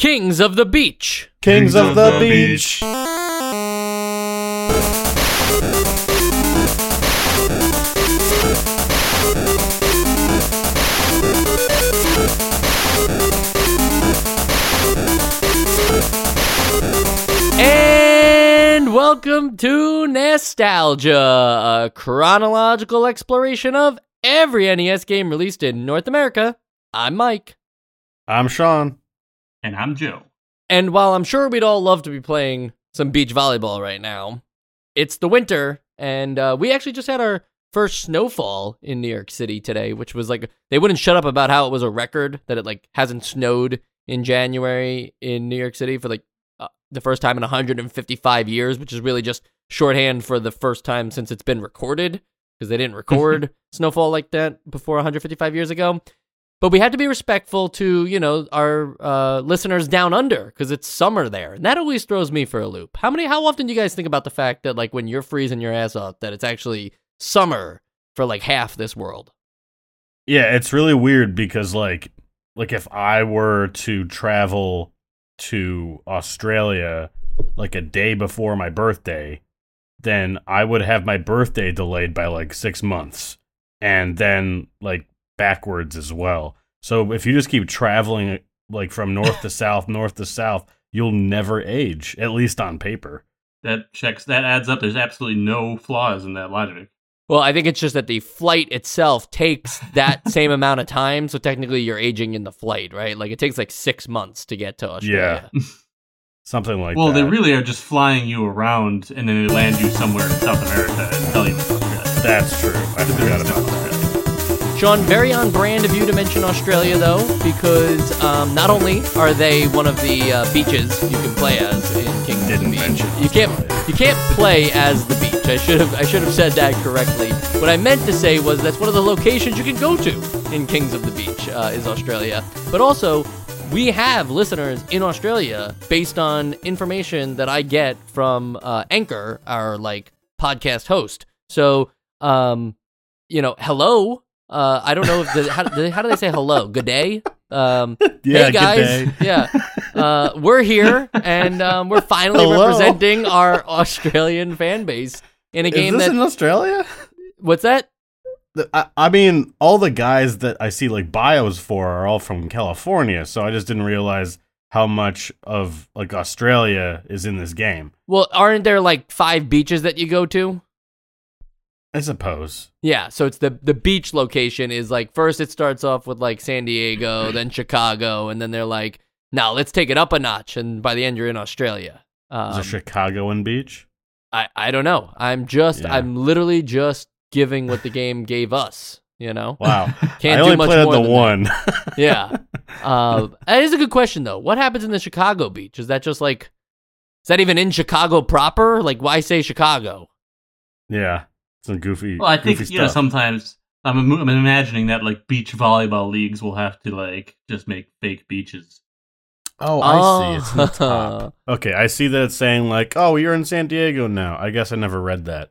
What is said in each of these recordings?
Kings of the Beach. Kings, of, the, beach. And welcome to Nostalgia, a chronological exploration of every NES game released in North America. I'm Mike. I'm Sean. And I'm Joe. And while I'm sure we'd all love to be playing some beach volleyball right now, it's the winter, and uh, we actually just had our first snowfall in New York City today, which was like they wouldn't shut up about how it was a record that it like hasn't snowed in January in New York City for like uh, the first time in 155 years, which is really just shorthand for the first time since it's been recorded because they didn't record snowfall like that before 155 years ago. But we have to be respectful to, you know, our uh, listeners down under because it's summer there. And that always throws me for a loop. How many, how often do you guys think about the fact that, like, when you're freezing your ass off, that it's actually summer for like half this world? Yeah, it's really weird because like like if I were to travel to Australia like a day before my birthday, then I would have my birthday delayed by like 6 months and then like backwards as well. So if you just keep traveling like from north to south, north to south, you'll never age, at least on paper. That checks. That adds up. There's absolutely no flaws in that logic. Well, I think it's just that the flight itself takes that same amount of time. So technically, you're aging in the flight, right? Like it takes like six months to get to Australia. Yeah. Something like that. well, that. they really are just flying you around, and then they land you somewhere in South America and tell you it's Australia. That's true. I forgot about that. Sean, very on brand of you to mention Australia, though, because um, not only are they one of the uh, beaches you can play as in Kings of the Didn't Beach, mention you can't you can't play as the beach. I should have I should have said that correctly. What I meant to say was that's one of the locations you can go to in Kings of the Beach uh, is Australia, but also. We have listeners in Australia based on information that I get from uh, Anchor, our like podcast host. So, um, you know, hello. Uh, I don't know if the, how, do they- how do they say hello? Good day. Um, Yeah, hey good guys, day. yeah, uh, we're here and um, we're finally Hello. representing our Australian fan base in a Is game this that. in Australia? what's that? I, I mean, all the guys that I see like bios for are all from California, so I just didn't realize how much of like Australia is in this game. Well, aren't there like five beaches that you go to? I suppose. Yeah, so it's the the beach location is like first it starts off with like San Diego, then Chicago, and then they're like, now let's take it up a notch, and by the end you're in Australia. Is Um, it Chicagoan beach? I I don't know. I'm just Yeah. I'm literally just giving what the game gave us. You know, Wow. can't I do much played more the than one. that. Yeah, uh, that is a good question though. What happens in the Chicago beach? Is that just like is that even in Chicago proper? Like, why say Chicago? yeah. Some goofy. Well, I think goofy you know sometimes I'm, I'm imagining that like beach volleyball leagues will have to like just make fake beaches. Oh, I see. It's in the top. Okay, I see that it's saying like, "Oh, you're in San Diego now." I guess I never read that.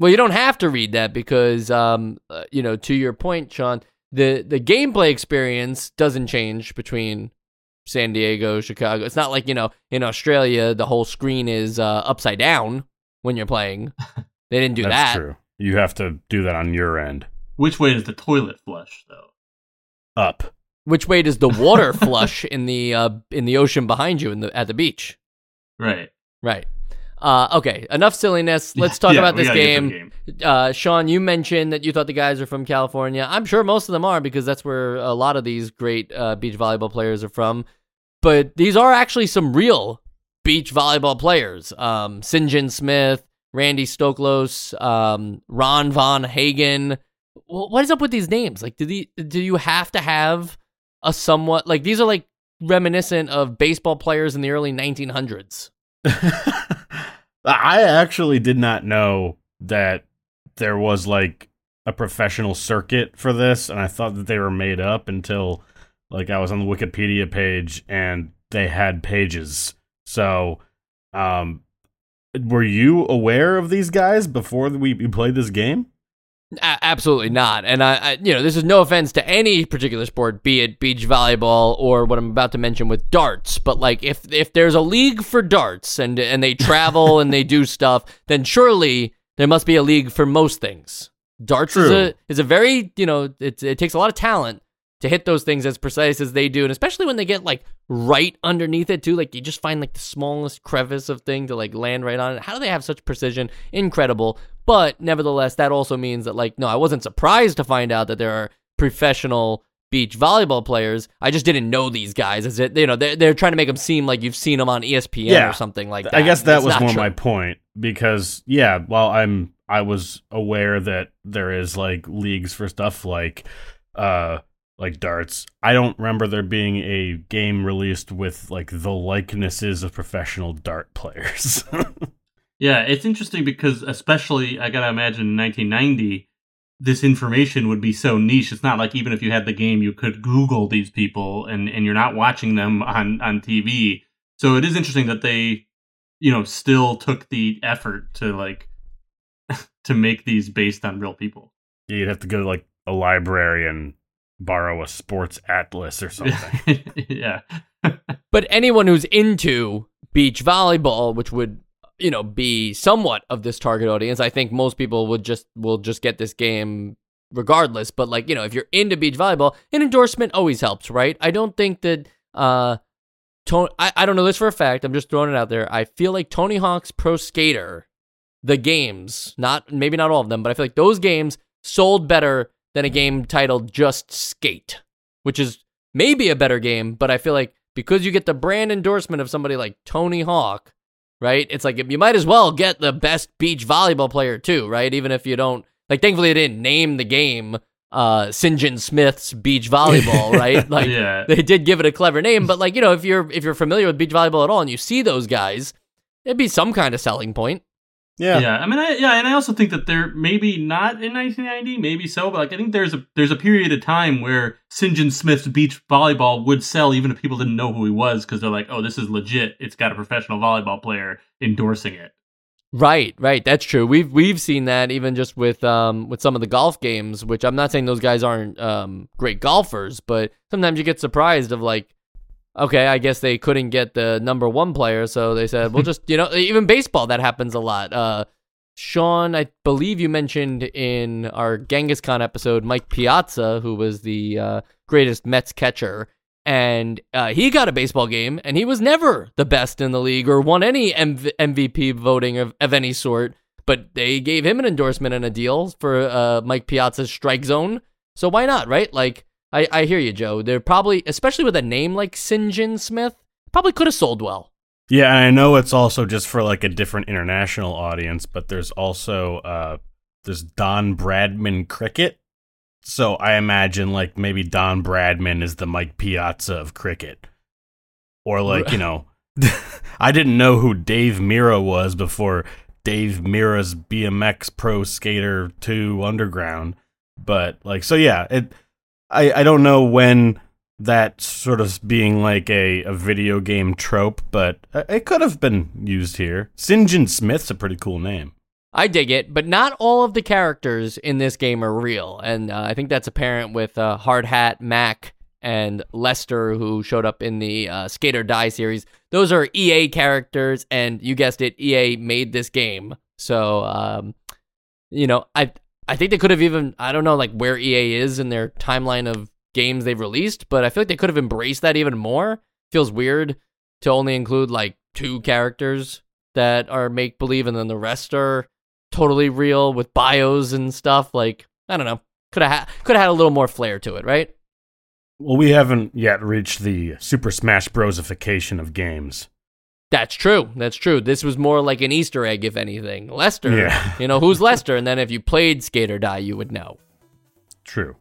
Well, you don't have to read that because, um, uh, you know, to your point, Sean, the the gameplay experience doesn't change between San Diego, Chicago. It's not like you know in Australia the whole screen is uh, upside down when you're playing. They didn't do That's that. true. You have to do that on your end. Which way does the toilet flush though? Up. Which way does the water flush in the uh, in the ocean behind you in the at the beach? Right. Right. Uh, okay, enough silliness. Let's talk Yeah, about this gotta get to the game. Uh, Sean, you mentioned that you thought the guys are from California. I'm sure most of them are because that's where a lot of these great uh, beach volleyball players are from. But these are actually some real beach volleyball players. Um, Sinjin Smith, Randy Stoklos, um, Ron Von Hagen. What is up with these names? Like, do the do you have to have a somewhat like these are like reminiscent of baseball players in the early 1900s? I actually did not know that there was like a professional circuit for this, and I thought that they were made up until like I was on the Wikipedia page and they had pages. So, um, were you aware of these guys before we, played this game? A- absolutely not. And I, I, you know, this is no offense to any particular sport, be it beach volleyball or what I'm about to mention with darts. But like, if if there's a league for darts and and they travel and they do stuff, then surely there must be a league for most things. Darts is a is a very you know it it takes a lot of talent to hit those things as precise as they do, and especially when they get like right underneath it too. Like you just find like the smallest crevice of thing to like land right on it. How do they have such precision? Incredible. But nevertheless, that also means that like no, I wasn't surprised to find out that there are professional beach volleyball players. I just didn't know these guys. As it, you know, they're, they're trying to make them seem like you've seen them on ESPN Yeah. or something like that. I guess that It's was more true. my point because yeah, while I'm I was aware that there is like leagues for stuff like uh like darts. I don't remember there being a game released with like the likenesses of professional dart players. Yeah, it's interesting because especially I gotta imagine in 1990, this information would be so niche. It's not like even if you had the game, you could Google these people, and and you're not watching them on on TV. So it is interesting that they, you know, still took the effort to like to make these based on real people. Yeah, you'd have to go to like a library and borrow a sports atlas or something. yeah, But anyone who's into beach volleyball, which would you know be somewhat of this target audience, I think most people would just will just get this game regardless. But like you know, if you're into beach volleyball, an endorsement always helps, right? I don't think that uh, Tony. I, I don't know this for a fact. I'm just throwing it out there. I feel like Tony Hawk's Pro Skater, the games, not maybe not all of them, but I feel like those games sold better than a game titled just Skate, which is maybe a better game, but I feel like because you get the brand endorsement of somebody like Tony Hawk, right? It's like you might as well get the best beach volleyball player too, right? Even if you don't like thankfully they didn't name the game uh Sinjin Smith's beach volleyball, right? Like yeah. they did give it a clever name, but like, you know, if you're if you're familiar with beach volleyball at all and you see those guys, it'd be some kind of selling point. Yeah. Yeah, I mean, I, yeah, and I also think that there maybe not in 1990, maybe so, but like I think there's a there's a period of time where Sinjin Smith's beach volleyball would sell even if people didn't know who he was because they're like, oh, this is legit. It's got a professional volleyball player endorsing it. Right, right. That's true. We've we've seen that even just with um with some of the golf games, which I'm not saying those guys aren't um great golfers, but sometimes you get surprised of like, okay, I guess they couldn't get the number one player, so they said, we'll just you know even baseball that happens a lot. Uh, Sean, I believe you mentioned in our Genghis Khan episode, Mike Piazza, who was the uh, greatest Mets catcher, and uh, he got a baseball game, and he was never the best in the league or won any MV- MVP voting of, of any sort. But they gave him an endorsement and a deal for uh, Mike Piazza's strike zone. So why not, right? Like, I, I hear you, Joe. They're probably, especially with a name like Sinjin Smith, probably could have sold well. Yeah, and I know it's also just for like a different international audience, but there's also uh there's Don Bradman cricket. So I imagine like maybe Don Bradman is the Mike Piazza of cricket. Or like, you know, I didn't know who Dave Mirra was before Dave Mirra's BMX Pro Skater 2 Underground. But like so yeah, it I I don't know when that sort of being like a, a video game trope, but it could have been used here. John Smith's a pretty cool name. I dig it, but not all of the characters in this game are real, and uh, I think that's apparent with uh, Hard Hat, Mack, and Lester, who showed up in the uh, Skate or Die series. Those are EA characters, and you guessed it, EA made this game. So, um, you know, I I think they could have even I don't know like where EA is in their timeline of games they've released, but I feel like they could have embraced that even more. Feels weird to only include like two characters that are make believe, and then the rest are totally real with bios and stuff. Like I don't know, could have ha- could have had a little more flair to it, right? Well, we haven't yet reached the Super Smash Brosification of games. That's true. That's true. This was more like an Easter egg, if anything. Lester, Yeah. you know who's Lester, and then if you played Skate or Die, you would know. True.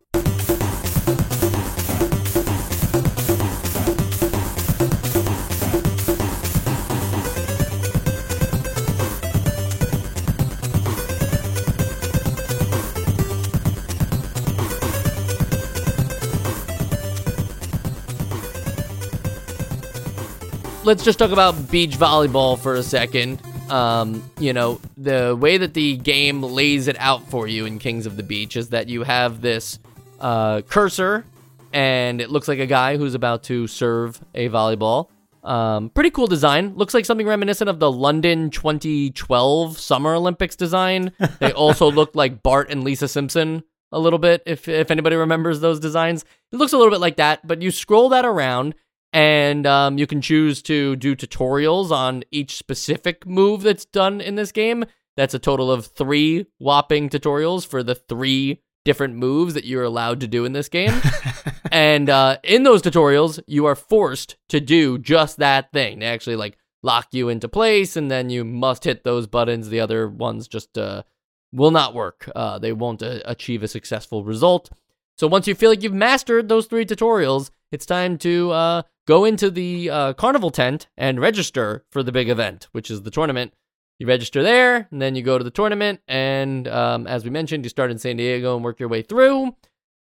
Let's just talk about beach volleyball for a second. um, you know, the way that the game lays it out for you in Kings of the Beach is that you have this uh, cursor, and it looks like a guy who's about to serve a volleyball. Um, pretty cool design. Looks like something reminiscent of the London 2012 Summer Olympics design. They also look like Bart and Lisa Simpson a little bit, if if anybody remembers those designs. It looks a little bit like that, but you scroll that around and um, you can choose to do tutorials on each specific move that's done in this game. That's a total of three whopping tutorials for the three different moves that you're allowed to do in this game. and uh, in those tutorials, you are forced to do just that thing. They actually like lock you into place, and then you must hit those buttons. The other ones just uh, will not work. Uh, they won't uh, achieve a successful result. So once you feel like you've mastered those three tutorials, it's time to uh, go into the uh, carnival tent and register for the big event, which is the tournament. You register there, and then you go to the tournament. And um, as we mentioned, you start in San Diego and work your way through.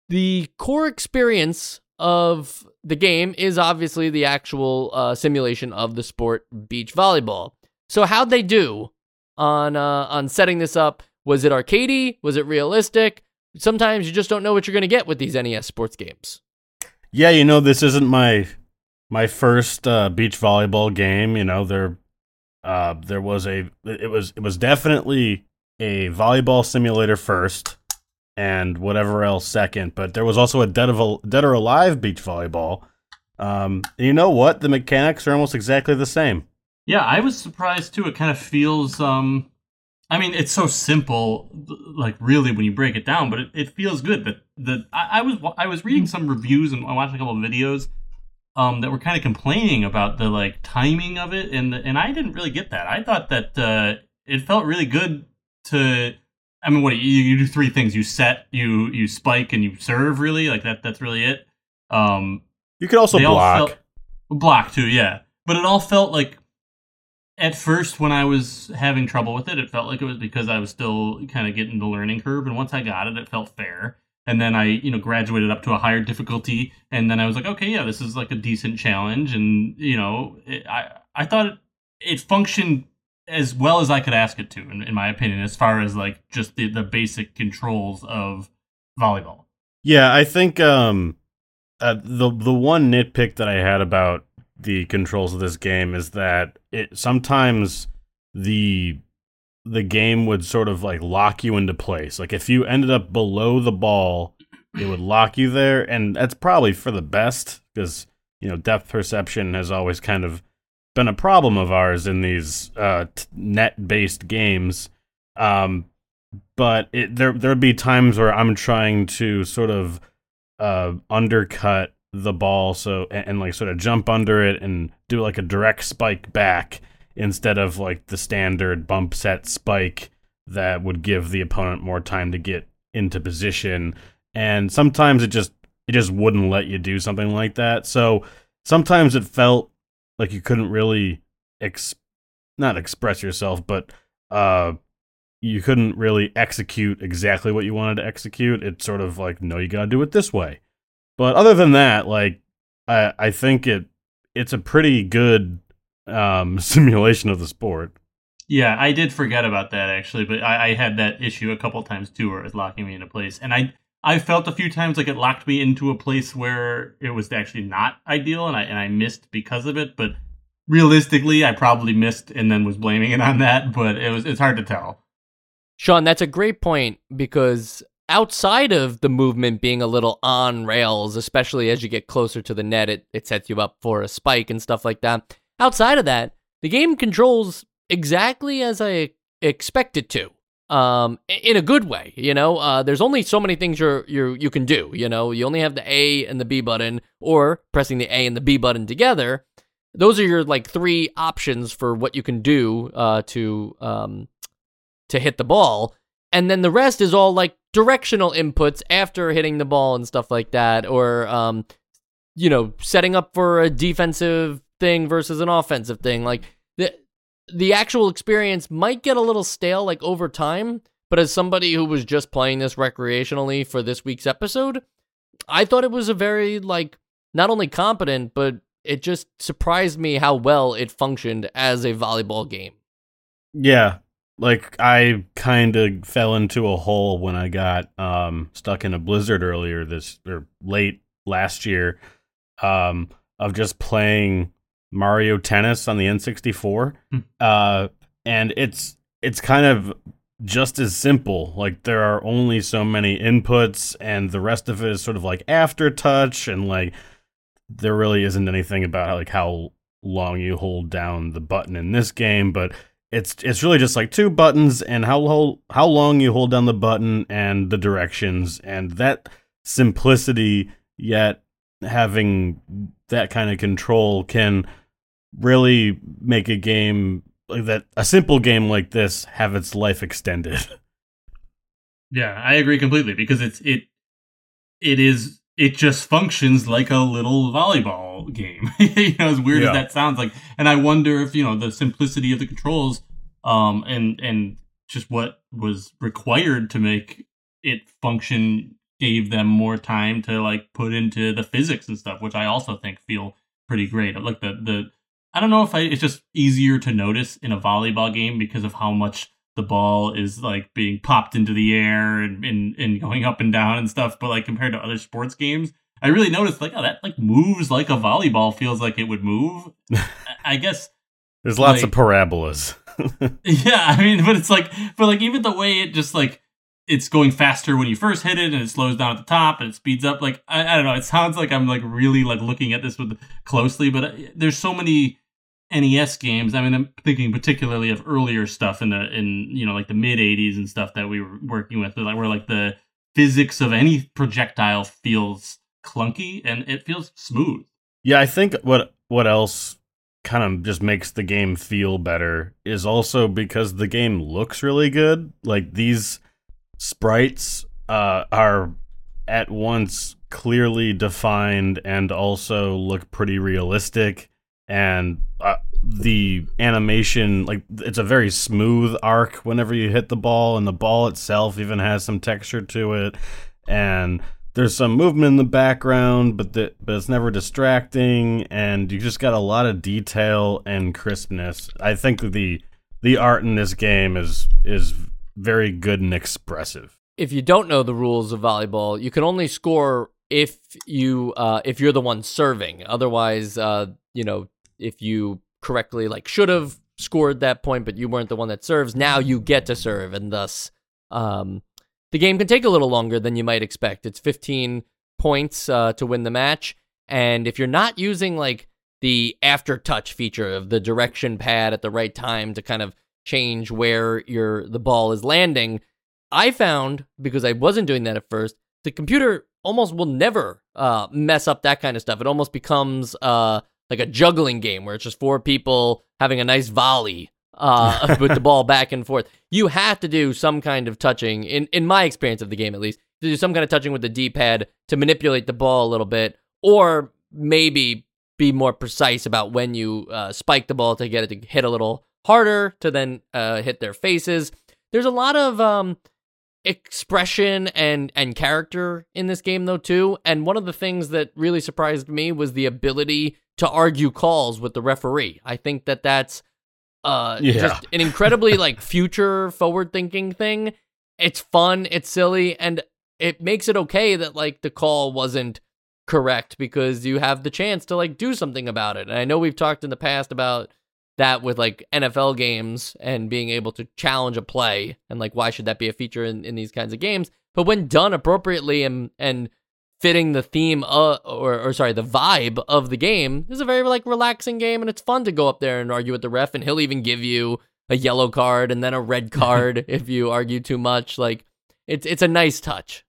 The core experience of the game is obviously the actual uh, simulation of the sport beach volleyball. So how'd they do on uh, on setting this up? Was it arcadey? Was it realistic? Sometimes you just don't know what you're going to get with these NES sports games. Yeah, you know, this isn't my my first uh, beach volleyball game. You know, there uh, there was a it was it was definitely a volleyball simulator first, and whatever else second. But there was also a dead of dead or alive beach volleyball. Um, and you know what? The mechanics are almost exactly the same. Yeah, I was surprised too. It kind of feels um I mean, it's so simple, like really when you break it down, but it, it feels good. But the I, I, was I was reading some reviews and I watched a couple of videos um, that were kind of complaining about the like timing of it, and the, and I didn't really get that. I thought that uh, it felt really good to. I mean, what you, you do three things: you set, you you spike, and you serve. Really, like that. That's really it. Um, you could also block. Felt, block too, yeah. But it all felt like at first when I was having trouble with it, it felt like it was because I was still kind of getting the learning curve. And once I got it, it felt fair. And then I, you know, graduated up to a higher difficulty. And then I was like, okay, yeah, this is like a decent challenge. And you know, it, I I thought it, it, functioned as well as I could ask it to, in, in my opinion, as far as like just the the basic controls of volleyball. Yeah, I think um, uh, the the one nitpick that I had about the controls of this game is that it sometimes the the game would sort of like lock you into place. Like if you ended up below the ball, it would lock you there, and that's probably for the best because you know depth perception has always kind of been a problem of ours in these uh, net-based games. Um, but it, there there'd be times where I'm trying to sort of uh, undercut the ball so and, and, like sort of jump under it and do like a direct spike back instead of like the standard bump set spike that would give the opponent more time to get into position. And sometimes it just it just wouldn't let you do something like that. So sometimes it felt like you couldn't really ex not express yourself but uh you couldn't really execute exactly what you wanted to execute. It's sort of like no you got to do it this way but other than that, like I I think it it's a pretty good um, simulation of the sport. Yeah, I did forget about that actually, but I, I had that issue a couple times too, where it was locking me into place, and I I felt a few times like it locked me into a place where it was actually not ideal, and I and I missed because of it. But realistically, I probably missed and then was blaming it on that. But it was it's hard to tell. Sean, that's a great point because outside of the movement being a little on rails, especially as you get closer to the net, it, it sets you up for a spike and stuff like that. Outside of that, the game controls exactly as I expect it to. Um, in a good way, you know. Uh, there's only so many things you're you you can do. You know, you only have the A and the B button, or pressing the A and the B button together. Those are your like three options for what you can do uh, to um, to hit the ball and then the rest is all like directional inputs after hitting the ball and stuff like that or um you know setting up for a defensive thing versus an offensive thing like the the actual experience might get a little stale like over time but as somebody who was just playing this recreationally for this week's episode i thought it was a very like not only competent but it just surprised me how well it functioned as a volleyball game Yeah. Like I kind of fell into a hole when I got um stuck in a blizzard earlier this or late last year um of just playing Mario Tennis on the N64. Hmm. Uh and it's it's kind of just as simple. Like there are only so many inputs and the rest of it is sort of like aftertouch and like there really isn't anything about like how long you hold down the button in this game, but it's it's really just like two buttons and how how long you hold down the button and the directions and that simplicity yet having that kind of control can really make a game like that a simple game like this have its life extended. Yeah, I agree completely because it's it it is it just functions like a little volleyball game. you know, as weird Yeah. as that sounds like. And I wonder if, you know, the simplicity of the controls um and and just what was required to make it function gave them more time to like put into the physics and stuff, which I also think feel pretty great. Like the the I don't know if I it's just easier to notice in a volleyball game because of how much the ball is like being popped into the air and, and and going up and down and stuff. But like compared to other sports games, I really noticed like oh that like moves like a volleyball feels like it would move. I- guess There's lots Like- of parabolas. yeah, I mean, but it's like, but like even the way it just like it's going faster when you first hit it, and it slows down at the top, and it speeds up. Like I, I don't know, it sounds like I'm like really like looking at this with closely, but uh, there's so many NES games. I mean, I'm thinking particularly of earlier stuff in the in you know like the mid '80s and stuff that we were working with, where like the physics of any projectile feels clunky and it feels smooth. Yeah, I think what what else kind of just makes the game feel better is also because the game looks really good. Like these sprites uh, are at once clearly defined and also look pretty realistic and uh, the animation like it's a very smooth arc whenever you hit the ball and the ball itself even has some texture to it and there's some movement in the background, but the, but it's never distracting, and you just got a lot of detail and crispness. I think the the art in this game is is very good and expressive. if you don't know the rules of volleyball, you can only score if you uh, if you're the one serving. Otherwise, uh, you know, if you correctly like should have scored that point, but you weren't the one that serves, now you get to serve, and thus um, the game can take a little longer than you might expect. It's 15 points uh, to win the match, and if you're not using like the after touch feature of the direction pad at the right time to kind of change where your the ball is landing I found because I wasn't doing that at first, the computer almost will never uh, mess up that kind of stuff. It almost becomes uh, like a juggling game where it's just four people having a nice volley uh, with the ball back and forth. You have to do some kind of touching, in, in my experience of the game at least, to do some kind of touching with the D pad to manipulate the ball a little bit, or maybe be more precise about when you uh, spike the ball to get it to hit a little harder to then uh, hit their faces. There's a lot of um, expression and and character in this game though too. And one of the things that really surprised me was the ability to argue calls with the referee. I think that that's uh Yeah. just an incredibly like future forward thinking thing. It's fun it's silly and it makes it okay that like the call wasn't correct because you have the chance to like do something about it. And i know we've talked in the past about that with like NFL games and being able to challenge a play and like why should that be a feature in, in these kinds of games but when done appropriately and and fitting the theme uh, or or sorry the vibe of the game this is a very like relaxing game and it's fun to go up there and argue with the ref and he'll even give you a yellow card and then a red card if you argue too much like it's it's a nice touch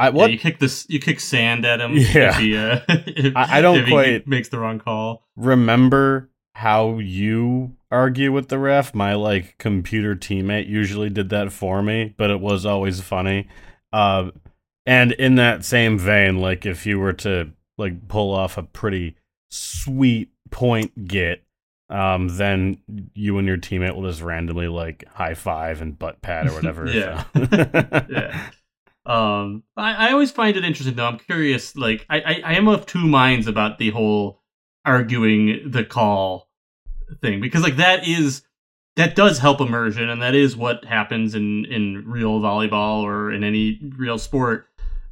I Yeah, what you kick this, you kick sand at him. Yeah. if he, uh, if, I- I don't if he quite- makes the wrong call. remember how you argue with the ref. My like computer teammate usually did that for me, but it was always funny. Uh, and in that same vein, like if you were to like pull off a pretty sweet point get, um, then you and your teammate will just randomly like high five and butt pat or whatever. Yeah. Yeah. Um, I, I always find it interesting though. I'm curious. Like, I, I, I am of two minds about the whole arguing the call thing because, like, that is that does help immersion, and that is what happens in in real volleyball or in any real sport.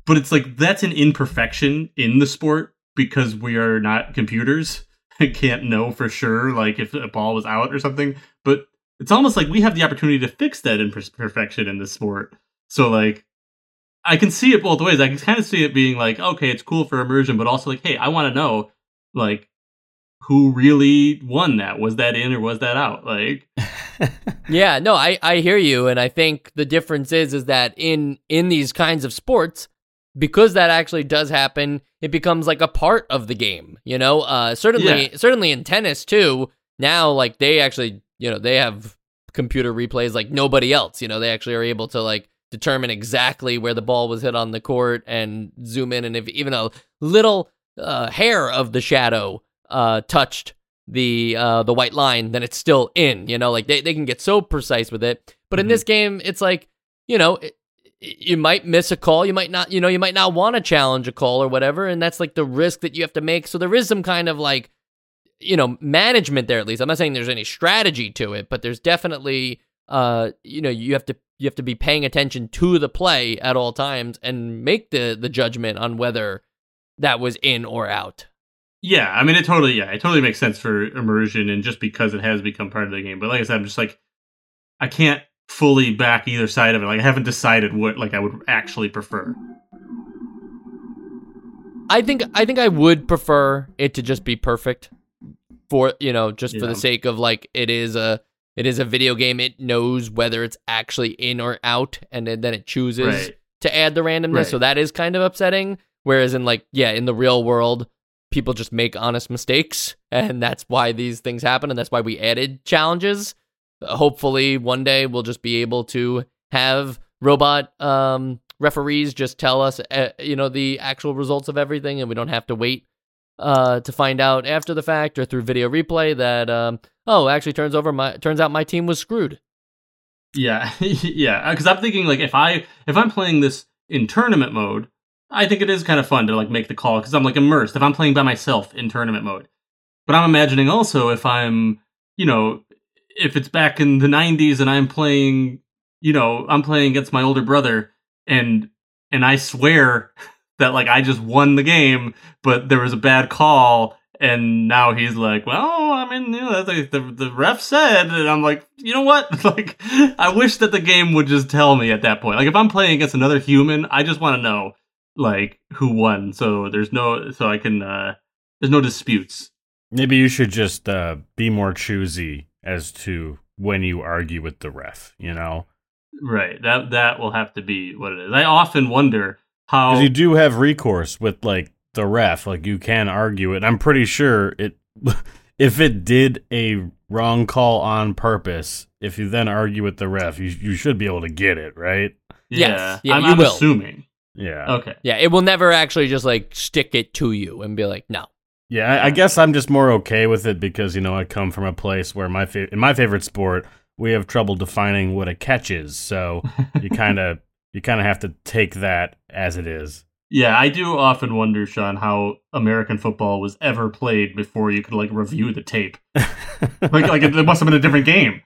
But it's like that's an imperfection in the sport because we are not computers and can't know for sure like if a ball was out or something. But it's almost like we have the opportunity to fix that imperfection in the sport. So like I can see it both ways. I can kind of see it being like, okay, it's cool for immersion, but also like, hey, I want to know like who really won that. Was that in or was that out? Like yeah, no, I I hear you and I think the difference is is that in in these kinds of sports because that actually does happen, it becomes like a part of the game, you know? Uh certainly Yeah. certainly in tennis too. Now like they actually, you know, they have computer replays like nobody else, you know, they actually are able to like determine exactly where the ball was hit on the court and zoom in and if even a little uh, hair of the shadow uh, touched the uh, the white line, then it's still in. You know, like they, they can get so precise with it. But in Mhm. this game, it's like you know, it, you might miss a call, you might not, you know, you might not want to challenge a call or whatever, and that's like the risk that you have to make. So there is some kind of like you know management there at least. I'm not saying there's any strategy to it, but there's definitely uh you know you have to you have to be paying attention to the play at all times and make the the judgment on whether that was in or out. Yeah, I mean, it totally, yeah, it totally makes sense for immersion, and just because it has become part of the game. But like I said, I'm just like, I can't fully back either side of it. Like, I haven't decided what like I would actually prefer. I think I think I would prefer it to just be perfect for you know just for Yeah. the sake of like it is a it is a video game. It knows whether it's actually in or out, and then then it chooses Right. to add the randomness. Right. So that is kind of upsetting. Whereas in like yeah, in the real world, people just make honest mistakes, and that's why these things happen, and that's why we added challenges. Hopefully, one day we'll just be able to have robot um, referees just tell us, uh, you know, the actual results of everything, and we don't have to wait uh, to find out after the fact or through video replay that um, oh, actually turns over my turns out my team was screwed. Yeah, yeah. Because I'm thinking like if I if I'm playing this in tournament mode, I think it is kind of fun to like make the call because I'm like immersed. If I'm playing by myself in tournament mode, but I'm imagining also if I'm you know if it's back in the 90s and I'm playing you know I'm playing against my older brother and and I swear that like I just won the game, but there was a bad call. And now he's like, well, I mean, you know, the, the the ref said, and I'm like, you know what? Like, I wish that the game would just tell me at that point. Like, if I'm playing against another human, I just want to know, like, who won. So there's no, so I can, uh there's no disputes. Maybe you should just uh, be more choosy as to when you argue with the ref. You know, Right. That that will have to be what it is. I often wonder how. because you do have recourse with like the ref. Like you can argue it. I'm pretty sure it. if it did a wrong call on purpose, if you then argue with the ref, you you should be able to get it right. yeah, Yes. Yeah, I'm, you I'm will. assuming. Yeah. Okay. Yeah, it will never actually just like stick it to you and be like, no. Yeah, I, I guess I'm just more okay with it because you know I come from a place where my fa- in my favorite sport we have trouble defining what a catch is, so you kind of you kind of have to take that as it is. Yeah, I do often wonder, Sean, how American football was ever played before you could like review the tape. Like, like it, it must have been a different game.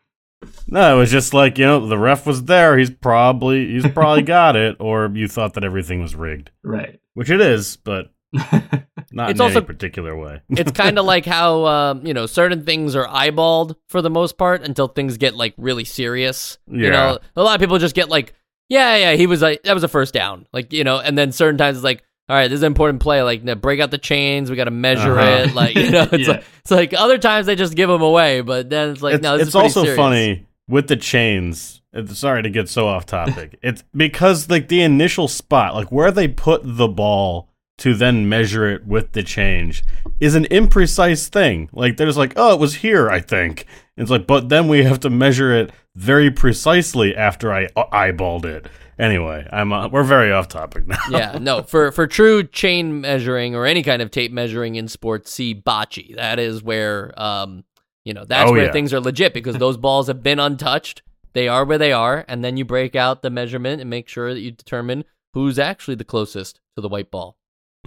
No, it was just like you know the ref was there. He's probably he's probably got it, or you thought that everything was rigged, Right. which it is, but not It's in also- any particular way. It's kind of like how um, you know certain things are eyeballed for the most part until things get like really serious. You know, a lot of people just get like, yeah, yeah, he was like that was a first down, like you know, and then certain times it's like. All right, this is an important play. Like, break out the chains. We got to measure Uh-huh. it. Like, you know, it's Yeah. like it's like other times they just give them away, but then it's like, it's, no, this it's is also serious. funny with the chains. Sorry to get so off topic. it's because like the initial spot, like where they put the ball to then measure it with the change, is an imprecise thing. Like they're just like, oh, it was here, I think. It's like, but then we have to measure it very precisely after I uh, eyeballed it. Anyway, I'm uh, we're very off topic now. yeah, no. For for true chain measuring or any kind of tape measuring in sports, see bocce. That is where um you know that's Oh, where yeah. things are legit because those balls have been untouched. They are where they are, and then you break out the measurement and make sure that you determine who's actually the closest to the white ball.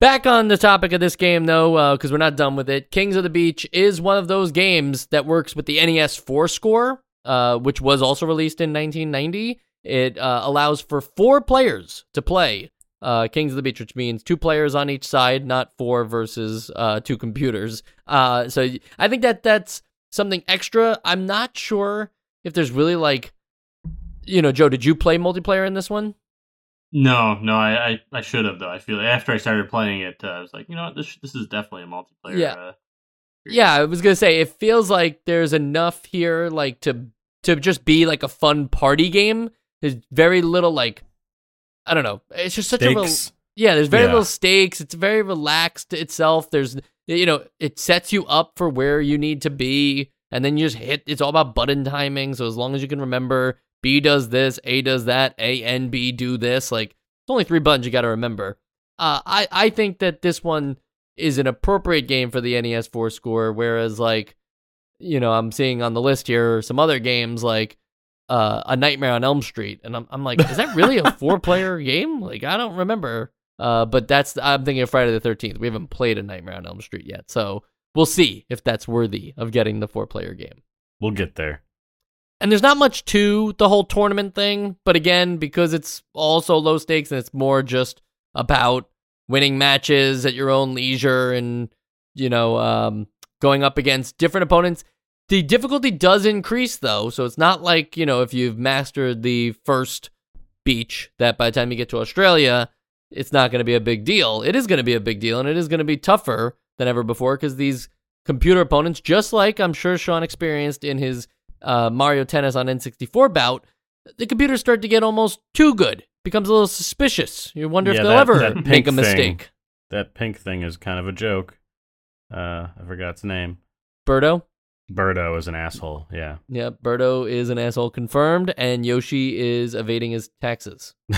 Back on the topic of this game, though, because we're not done with it. Kings of the Beach is one of those games that works with the NES 4 score, uh, which was also released in 1990. It uh, allows for four players to play uh, Kings of the Beach, which means two players on each side, not four versus uh, two computers. Uh, so I think that that's something extra. I'm not sure if there's really like, you know, Joe, did you play multiplayer in this one? No, no, I, I, I should have though. I feel after I started playing it, uh, I was like, you know what, this this is definitely a multiplayer. Yeah. Uh, Yeah, I was gonna say it feels like there's enough here, like to to just be like a fun party game. There's very little like, I don't know. It's just such a rel- yeah. There's very Yeah. little stakes. It's very relaxed itself. There's you know it sets you up for where you need to be, and then you just hit. It's all about button timing. So as long as you can remember, B does this, A does that, A and B do this. Like it's only three buttons you got to remember. Uh, I I think that this one is an appropriate game for the NES 4 score, whereas like, you know, I'm seeing on the list here some other games like uh, A Nightmare on Elm Street, and I'm I'm like, is that really a four player game? Like I don't remember. Uh, but that's I'm thinking of Friday the 13th. We haven't played A Nightmare on Elm Street yet, so we'll see if that's worthy of getting the four player game. We'll get there. And there's not much to the whole tournament thing, but again, because it's also low stakes and it's more just about winning matches at your own leisure and you know um, going up against different opponents. The difficulty does increase though, so it's not like you know if you've mastered the first beach that by the time you get to Australia, it's not going to be a big deal. It is going to be a big deal, and it is going to be tougher than ever before because these computer opponents, just like I'm sure Sean experienced in his uh, Mario Tennis on N64 bout, the computers start to get almost too good. Becomes a little suspicious. You wonder Yeah, if they'll that- ever that make a thing. mistake. That pink thing is kind of a joke. Uh, I forgot its name. Birdo? Birdo is an asshole. Yeah. Yeah, Birdo is an asshole confirmed, and Yoshi is evading his taxes.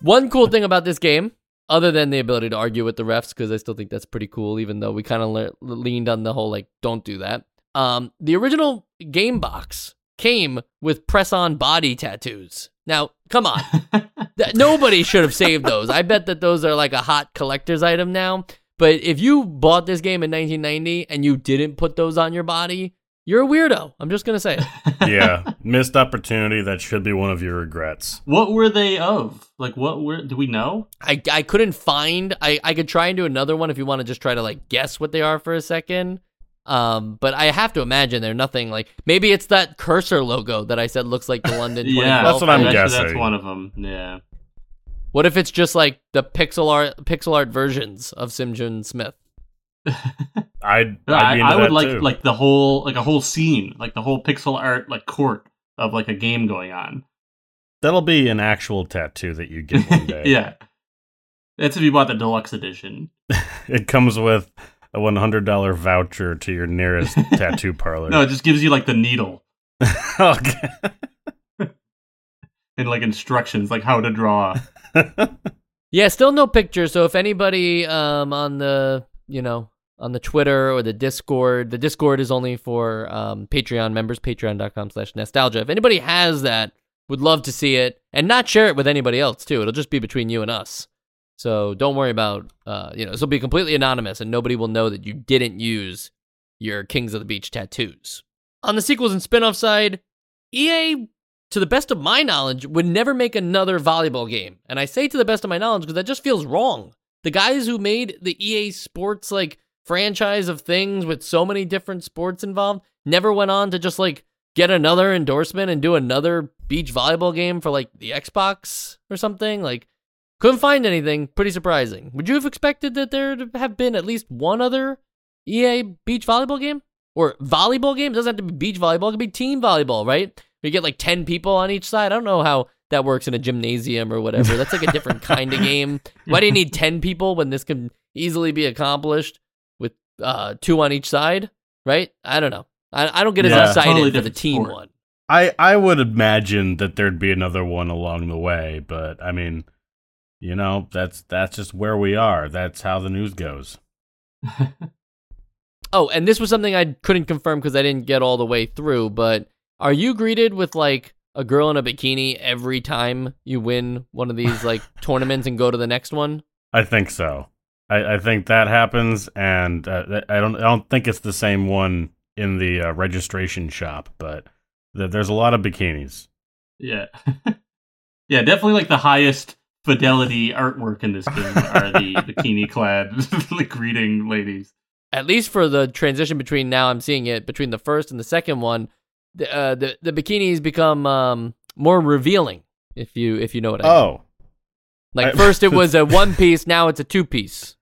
One cool thing about this game, other than the ability to argue with the refs, because I still think that's pretty cool, even though we kind of le- leaned on the whole like don't do that. Um, the original game box came with press-on body tattoos. Now, come on, nobody should have saved those. I bet that those are like a hot collector's item now. But if you bought this game in 1990 and you didn't put those on your body, you're a weirdo. I'm just gonna say it. yeah. Missed opportunity. That should be one of your regrets. what were they of? Like, what were? Do we know? I, I couldn't find I, I could try and do another one if you want to just try to like guess what they are for a second. Um, but I have to imagine they're nothing like maybe it's that cursor logo that I said looks like the London Yeah, That's what I'm I guessing. That's one of them. Yeah. What if it's just like the pixel art pixel art versions of Sinjin Smith? I'd, I'd be I, into I would that like too. like the whole like a whole scene, like the whole pixel art like court of like a game going on. That'll be an actual tattoo that you get one day. yeah. That's if you bought the deluxe edition. It comes with a one hundred dollar voucher to your nearest tattoo parlor. No, it just gives you like the needle okay. and like instructions like how to draw. Yeah, still no picture. So if anybody um on the you know on the Twitter or the Discord, the Discord is only for um Patreon members, patreon.com slash nostalgia. If anybody has that, would love to see it and not share it with anybody else too. It'll just be between you and us. So don't worry about uh you know, this will be completely anonymous and nobody will know that you didn't use your Kings of the Beach tattoos. On the sequels and spin-off side, EA to the best of my knowledge, would never make another volleyball game. And I say to the best of my knowledge because that just feels wrong. The guys who made the EA Sports like franchise of things with so many different sports involved never went on to just like get another endorsement and do another beach volleyball game for like the Xbox or something. Like couldn't find anything. Pretty surprising. Would you have expected that there to have been at least one other EA beach volleyball game? Or volleyball game? It doesn't have to be beach volleyball, it could be team volleyball, right? You get like 10 people on each side. I don't know how that works in a gymnasium or whatever. That's like a different kind of game. Why do you need 10 people when this can easily be accomplished uh, two on each side, right? I don't know. I, I don't get as Yeah. excited Totally for the team sport. one. I I would imagine that there'd be another one along the way, but I mean, you know, that's that's just where we are. That's how the news goes. Oh, and this was something I couldn't confirm because I didn't get all the way through, but are you greeted with like a girl in a bikini every time you win one of these like tournaments and go to the next one? I think so. I, I think that happens, and uh, I don't. I don't think it's the same one in the uh, registration shop, but th- there's a lot of bikinis. Yeah, yeah, definitely like the highest fidelity artwork in this game are the bikini clad like greeting ladies. At least for the transition between now, I'm seeing it between the first and the second one. The uh, the, the bikinis become um, more revealing if you if you know what I mean. Oh, Like first it was a one piece, now it's a two piece.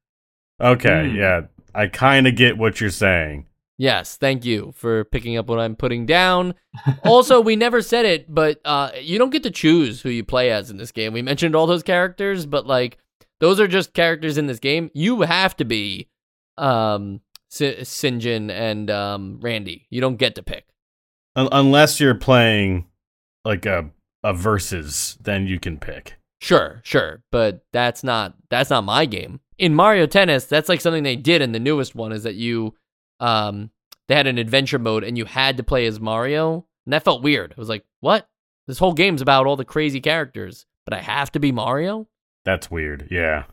Okay, Hmm. yeah. I kind of get what you're saying. Yes, thank you for picking up what I'm putting down. also, we never said it, but uh, you don't get to choose who you play as in this game. We mentioned all those characters, but like those are just characters in this game. You have to be um, S- Sinjin and um, Randy. You don't get to pick. Un- unless you're playing like a a versus, then you can pick. Sure, sure, but that's not that's not my game. In Mario Tennis, that's like something they did in the newest one is that you um they had an adventure mode and you had to play as Mario, and that felt weird. It was like, "What? This whole game's about all the crazy characters, but I have to be Mario?" That's weird. Yeah.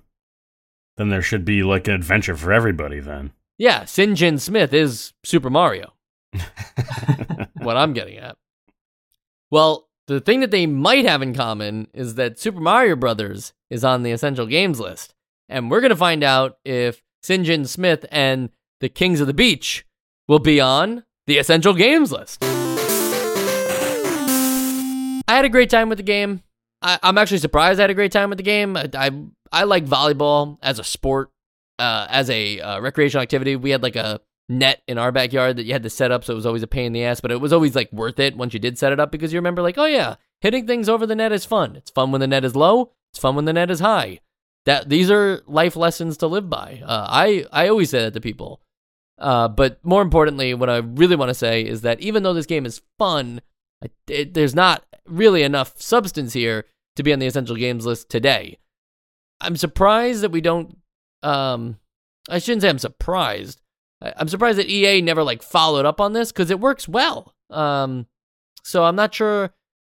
Then there should be like an adventure for everybody. Then. Yeah, Sinjin Smith is Super Mario. what I'm getting at. Well, the thing that they might have in common is that Super Mario Brothers is on the essential games list. And we're going to find out if Sinjin Smith and the Kings of the Beach will be on the essential games list. I had a great time with the game. I, I'm actually surprised I had a great time with the game. I, I, I like volleyball as a sport, uh, as a uh, recreational activity. We had like a net in our backyard that you had to set up, so it was always a pain in the ass, but it was always like worth it once you did set it up because you remember like, oh yeah, hitting things over the net is fun. It's fun when the net is low. It's fun when the net is high. That these are life lessons to live by. Uh, I I always say that to people. Uh, but more importantly, what I really want to say is that even though this game is fun, it, there's not really enough substance here to be on the essential games list today. I'm surprised that we don't. Um, I shouldn't say I'm surprised. I- I'm surprised that EA never like followed up on this because it works well. Um, so I'm not sure.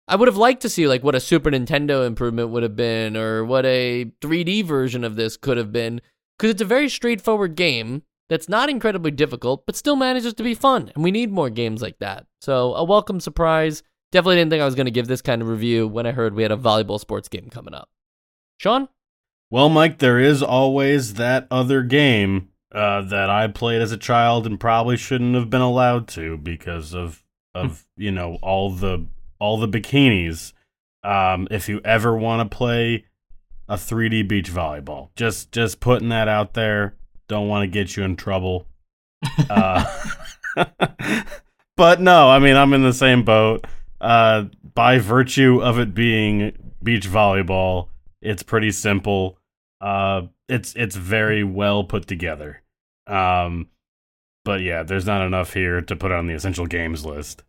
I would have liked to see like what a Super Nintendo improvement would have been, or what a 3D version of this could have been, because it's a very straightforward game that's not incredibly difficult, but still manages to be fun. And we need more games like that. So a welcome surprise. Definitely didn't think I was going to give this kind of review when I heard we had a volleyball sports game coming up. Sean? Well, Mike, there is always that other game uh, that I played as a child and probably shouldn't have been allowed to because of of you know all the all the bikinis. Um, if you ever want to play a 3D beach volleyball, just just putting that out there. Don't want to get you in trouble. Uh, but no, I mean I'm in the same boat. Uh, by virtue of it being beach volleyball, it's pretty simple. Uh, it's it's very well put together. Um, but yeah, there's not enough here to put on the essential games list.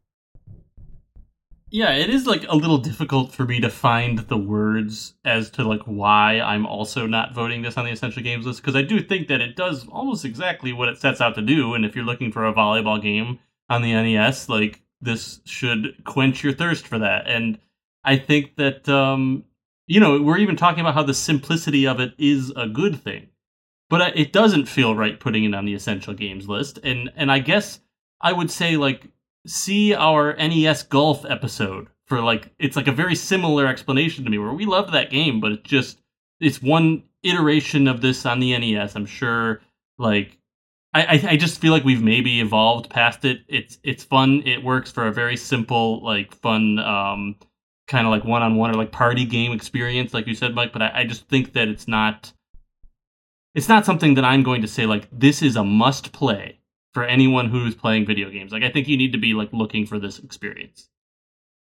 Yeah, it is like a little difficult for me to find the words as to like why I'm also not voting this on the essential games list because I do think that it does almost exactly what it sets out to do. And if you're looking for a volleyball game on the NES, like this should quench your thirst for that. And I think that um, you know we're even talking about how the simplicity of it is a good thing, but uh, it doesn't feel right putting it on the essential games list. And and I guess I would say like see our NES Golf episode for like it's like a very similar explanation to me where we loved that game, but it's just it's one iteration of this on the NES. I'm sure like I, I just feel like we've maybe evolved past it. It's it's fun. It works for a very simple, like fun um kind of like one on one or like party game experience, like you said, Mike. But I, I just think that it's not it's not something that I'm going to say like this is a must play for anyone who's playing video games. Like I think you need to be like looking for this experience.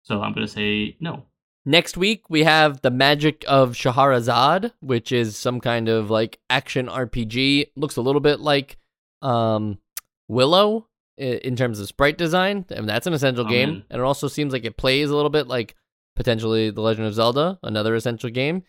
So I'm gonna say no. Next week, we have The Magic of Scheherazade, which is some kind of like action RPG. Looks a little bit like um, Willow in terms of sprite design. And that's an essential I'm game. in. And it also seems like it plays a little bit like potentially The Legend of Zelda, another essential game.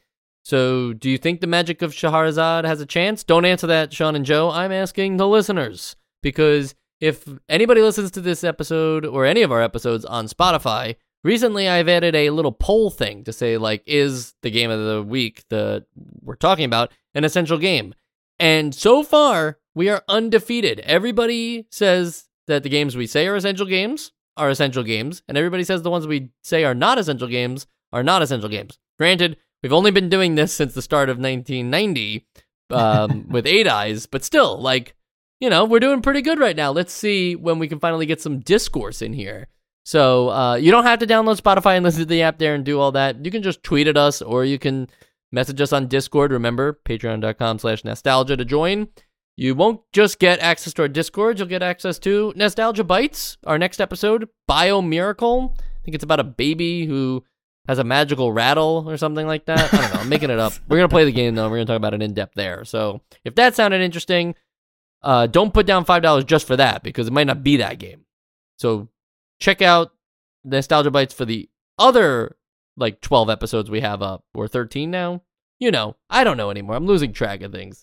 So, do you think The Magic of Scheherazade has a chance? Don't answer that, Sean and Joe. I'm asking the listeners. Because if anybody listens to this episode or any of our episodes on Spotify, recently I've added a little poll thing to say like, is the game of the week that we're talking about an essential game? And so far, we are undefeated. Everybody says that the games we say are essential games are essential games, and everybody says the ones we say are not essential games are not essential games. Granted, we've only been doing this since the start of 1990 um, with Eight Eyes, but still, like, you know, we're doing pretty good right now. Let's see when we can finally get some discourse in here. So uh, you don't have to download Spotify and listen to the app there and do all that. You can just tweet at us, or you can message us on Discord. Remember, patreon.com slash nostalgia to join. You won't just get access to our Discord, you'll get access to Nostalgia Bites, our next episode, Bio Miracle. I think it's about a baby who has a magical rattle or something like that. I don't know. I'm making it up. We're going to play the game, though. We're going to talk about it in depth there. So if that sounded interesting, uh, don't put down $5 just for that because it might not be that game. So check out Nostalgia Bites for the other like 12 episodes we have up, or 13 now. You know, I don't know anymore. I'm losing track of things.